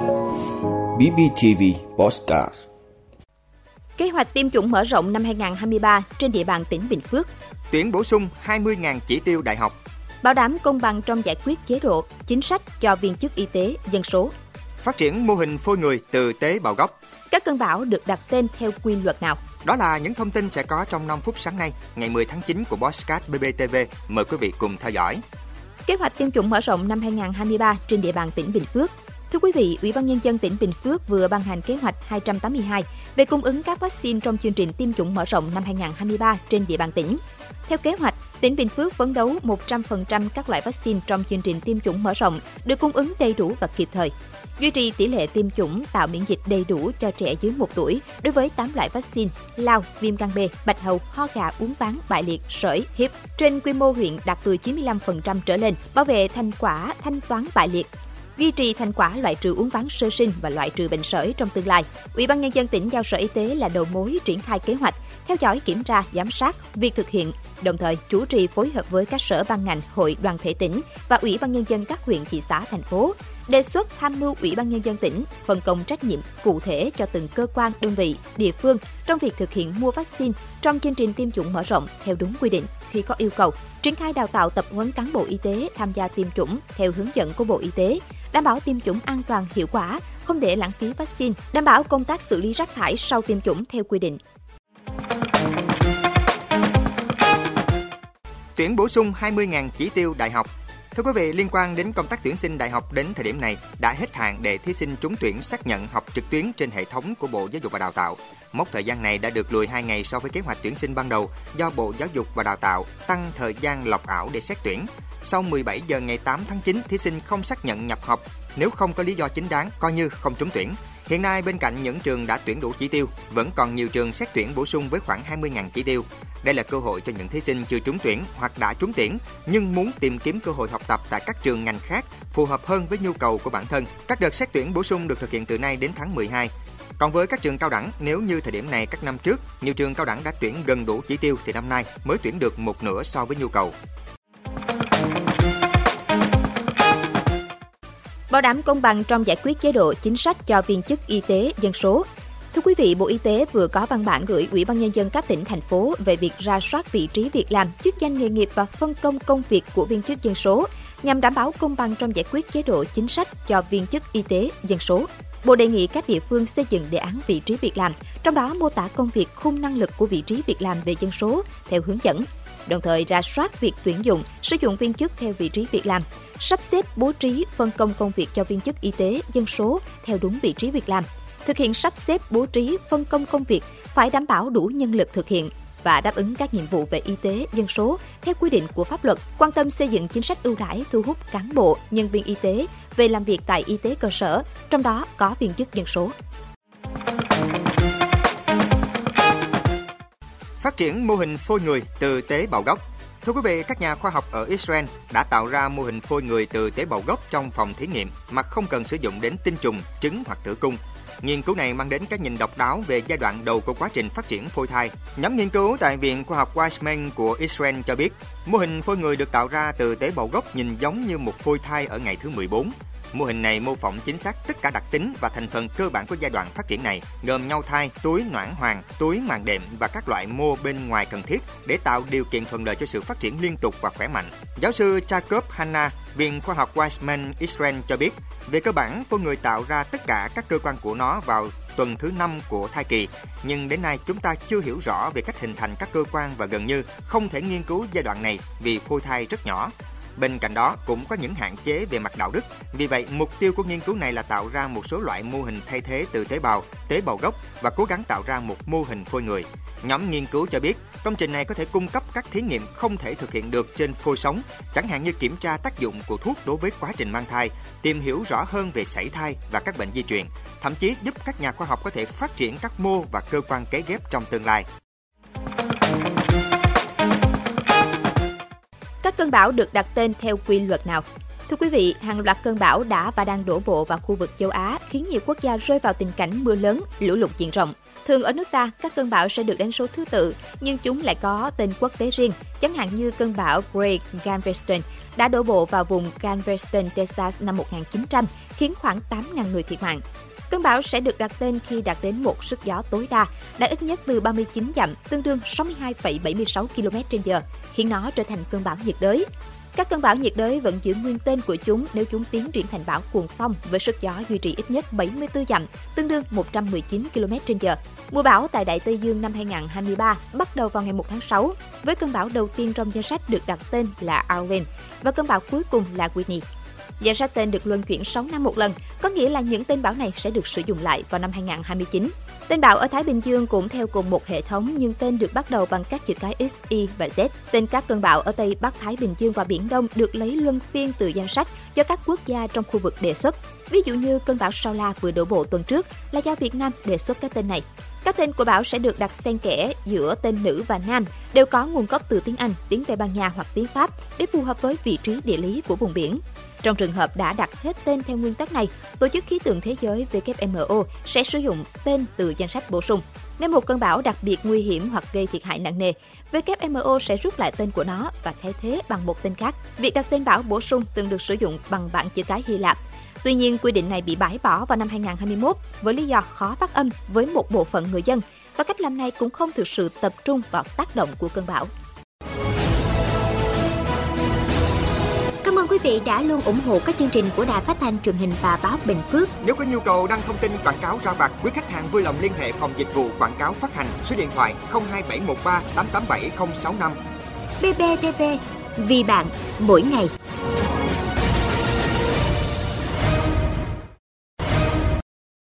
BBTV Postcard Kế hoạch tiêm chủng mở rộng năm 2023 trên địa bàn tỉnh Bình Phước. Tuyển bổ sung 20.000 chỉ tiêu đại học. Bảo đảm công bằng trong giải quyết chế độ, chính sách cho viên chức y tế, dân số. Phát triển mô hình phôi người từ tế bào gốc. Các cơn bão được đặt tên theo quy luật nào? Đó là những thông tin sẽ có trong 5 phút sáng nay, ngày 10 tháng 9 của Bosscat BBTV. Mời quý vị cùng theo dõi. Kế hoạch tiêm chủng mở rộng năm 2023 trên địa bàn tỉnh Bình Phước. Thưa quý vị, Ủy ban Nhân dân tỉnh Bình Phước vừa ban hành kế hoạch 282 về cung ứng các vaccine trong chương trình tiêm chủng mở rộng năm 2023 trên địa bàn tỉnh. Theo kế hoạch, tỉnh Bình Phước phấn đấu 100% các loại vaccine trong chương trình tiêm chủng mở rộng được cung ứng đầy đủ và kịp thời. Duy trì tỷ lệ tiêm chủng tạo miễn dịch đầy đủ cho trẻ dưới 1 tuổi đối với 8 loại vaccine lao, viêm gan B, bạch hầu, ho gà, uống ván, bại liệt, sởi, hiếp trên quy mô huyện đạt từ 95% trở lên, bảo vệ thành quả thanh toán bại liệt, duy trì thành quả loại trừ uống ván sơ sinh và loại trừ bệnh sởi trong tương lai. Ủy ban nhân dân tỉnh giao Sở Y tế là đầu mối triển khai kế hoạch, theo dõi kiểm tra, giám sát việc thực hiện, đồng thời chủ trì phối hợp với các sở ban ngành, hội đoàn thể tỉnh và Ủy ban nhân dân các huyện, thị xã, thành phố đề xuất tham mưu Ủy ban nhân dân tỉnh phân công trách nhiệm cụ thể cho từng cơ quan, đơn vị, địa phương trong việc thực hiện mua vaccine trong chương trình tiêm chủng mở rộng theo đúng quy định khi có yêu cầu, triển khai đào tạo tập huấn cán bộ y tế tham gia tiêm chủng theo hướng dẫn của Bộ Y tế, đảm bảo tiêm chủng an toàn, hiệu quả, không để lãng phí vaccine, đảm bảo công tác xử lý rác thải sau tiêm chủng theo quy định. Tuyển bổ sung 20.000 chỉ tiêu đại học Thưa quý vị, liên quan đến công tác tuyển sinh đại học đến thời điểm này đã hết hạn để thí sinh trúng tuyển xác nhận học trực tuyến trên hệ thống của Bộ Giáo dục và Đào tạo. Mốc thời gian này đã được lùi 2 ngày so với kế hoạch tuyển sinh ban đầu do Bộ Giáo dục và Đào tạo tăng thời gian lọc ảo để xét tuyển. Sau 17 giờ ngày 8 tháng 9, thí sinh không xác nhận nhập học nếu không có lý do chính đáng coi như không trúng tuyển. Hiện nay bên cạnh những trường đã tuyển đủ chỉ tiêu, vẫn còn nhiều trường xét tuyển bổ sung với khoảng 20.000 chỉ tiêu. Đây là cơ hội cho những thí sinh chưa trúng tuyển hoặc đã trúng tuyển nhưng muốn tìm kiếm cơ hội học tập tại các trường ngành khác phù hợp hơn với nhu cầu của bản thân. Các đợt xét tuyển bổ sung được thực hiện từ nay đến tháng 12. Còn với các trường cao đẳng, nếu như thời điểm này các năm trước, nhiều trường cao đẳng đã tuyển gần đủ chỉ tiêu thì năm nay mới tuyển được một nửa so với nhu cầu. Bảo đảm công bằng trong giải quyết chế độ chính sách cho viên chức y tế dân số, Thưa quý vị, Bộ Y tế vừa có văn bản gửi Ủy ban Nhân dân các tỉnh, thành phố về việc ra soát vị trí việc làm, chức danh nghề nghiệp và phân công công việc của viên chức dân số nhằm đảm bảo công bằng trong giải quyết chế độ chính sách cho viên chức y tế dân số. Bộ đề nghị các địa phương xây dựng đề án vị trí việc làm, trong đó mô tả công việc khung năng lực của vị trí việc làm về dân số theo hướng dẫn, đồng thời ra soát việc tuyển dụng, sử dụng viên chức theo vị trí việc làm, sắp xếp bố trí phân công công việc cho viên chức y tế dân số theo đúng vị trí việc làm, thực hiện sắp xếp bố trí phân công công việc phải đảm bảo đủ nhân lực thực hiện và đáp ứng các nhiệm vụ về y tế dân số theo quy định của pháp luật, quan tâm xây dựng chính sách ưu đãi thu hút cán bộ, nhân viên y tế về làm việc tại y tế cơ sở, trong đó có viên chức dân số. Phát triển mô hình phôi người từ tế bào gốc Thưa quý vị, các nhà khoa học ở Israel đã tạo ra mô hình phôi người từ tế bào gốc trong phòng thí nghiệm mà không cần sử dụng đến tinh trùng, trứng hoặc tử cung. Nghiên cứu này mang đến cái nhìn độc đáo về giai đoạn đầu của quá trình phát triển phôi thai. Nhóm nghiên cứu tại Viện Khoa học Weizmann của Israel cho biết, mô hình phôi người được tạo ra từ tế bào gốc nhìn giống như một phôi thai ở ngày thứ 14. Mô hình này mô phỏng chính xác tất cả đặc tính và thành phần cơ bản của giai đoạn phát triển này, gồm nhau thai, túi noãn hoàng, túi màng đệm và các loại mô bên ngoài cần thiết để tạo điều kiện thuận lợi cho sự phát triển liên tục và khỏe mạnh. Giáo sư Jacob Hanna, Viện Khoa học Weizmann Israel cho biết, về cơ bản, phôi người tạo ra tất cả các cơ quan của nó vào tuần thứ 5 của thai kỳ, nhưng đến nay chúng ta chưa hiểu rõ về cách hình thành các cơ quan và gần như không thể nghiên cứu giai đoạn này vì phôi thai rất nhỏ. Bên cạnh đó cũng có những hạn chế về mặt đạo đức. Vì vậy, mục tiêu của nghiên cứu này là tạo ra một số loại mô hình thay thế từ tế bào, tế bào gốc và cố gắng tạo ra một mô hình phôi người. Nhóm nghiên cứu cho biết, công trình này có thể cung cấp các thí nghiệm không thể thực hiện được trên phôi sống, chẳng hạn như kiểm tra tác dụng của thuốc đối với quá trình mang thai, tìm hiểu rõ hơn về sảy thai và các bệnh di truyền, thậm chí giúp các nhà khoa học có thể phát triển các mô và cơ quan kế ghép trong tương lai. Các cơn bão được đặt tên theo quy luật nào? Thưa quý vị, hàng loạt cơn bão đã và đang đổ bộ vào khu vực châu Á, khiến nhiều quốc gia rơi vào tình cảnh mưa lớn, lũ lụt diện rộng. Thường ở nước ta, các cơn bão sẽ được đánh số thứ tự, nhưng chúng lại có tên quốc tế riêng, chẳng hạn như cơn bão Great Galveston đã đổ bộ vào vùng Galveston, Texas năm 1900, khiến khoảng 8.000 người thiệt mạng. Cơn bão sẽ được đặt tên khi đạt đến một sức gió tối đa, đã ít nhất từ 39 dặm, tương đương 62,76 km/h, khiến nó trở thành cơn bão nhiệt đới. Các cơn bão nhiệt đới vẫn giữ nguyên tên của chúng nếu chúng tiến triển thành bão cuồng phong với sức gió duy trì ít nhất 74 dặm, tương đương 119 km/h. Mùa bão tại Đại Tây Dương năm 2023 bắt đầu vào ngày 1 tháng 6, với cơn bão đầu tiên trong danh sách được đặt tên là Arwen và cơn bão cuối cùng là Whitney. Danh sách tên được luân chuyển 6 năm một lần, có nghĩa là những tên bão này sẽ được sử dụng lại vào năm 2029. Tên bão ở Thái Bình Dương cũng theo cùng một hệ thống nhưng tên được bắt đầu bằng các chữ cái X, Y và Z. Tên các cơn bão ở Tây Bắc Thái Bình Dương và Biển Đông được lấy luân phiên từ danh sách do các quốc gia trong khu vực đề xuất. Ví dụ như cơn bão Sao La vừa đổ bộ tuần trước là do Việt Nam đề xuất các tên này. Các tên của bão sẽ được đặt xen kẽ giữa tên nữ và nam, đều có nguồn gốc từ tiếng Anh, tiếng Tây Ban Nha hoặc tiếng Pháp để phù hợp với vị trí địa lý của vùng biển. Trong trường hợp đã đặt hết tên theo nguyên tắc này, Tổ chức Khí tượng Thế giới WMO sẽ sử dụng tên từ danh sách bổ sung. Nếu một cơn bão đặc biệt nguy hiểm hoặc gây thiệt hại nặng nề, WMO sẽ rút lại tên của nó và thay thế bằng một tên khác. Việc đặt tên bão bổ sung từng được sử dụng bằng bảng chữ cái Hy Lạp. Tuy nhiên, quy định này bị bãi bỏ vào năm 2021 với lý do khó phát âm với một bộ phận người dân và cách làm này cũng không thực sự tập trung vào tác động của cơn bão. quý vị đã luôn ủng hộ các chương trình của Đài Phát thanh truyền hình và báo Bình Phước. Nếu có nhu cầu đăng thông tin quảng cáo ra vặt, quý khách hàng vui lòng liên hệ phòng dịch vụ quảng cáo phát hành số điện thoại 02713 887065. BBTV, vì bạn, mỗi ngày.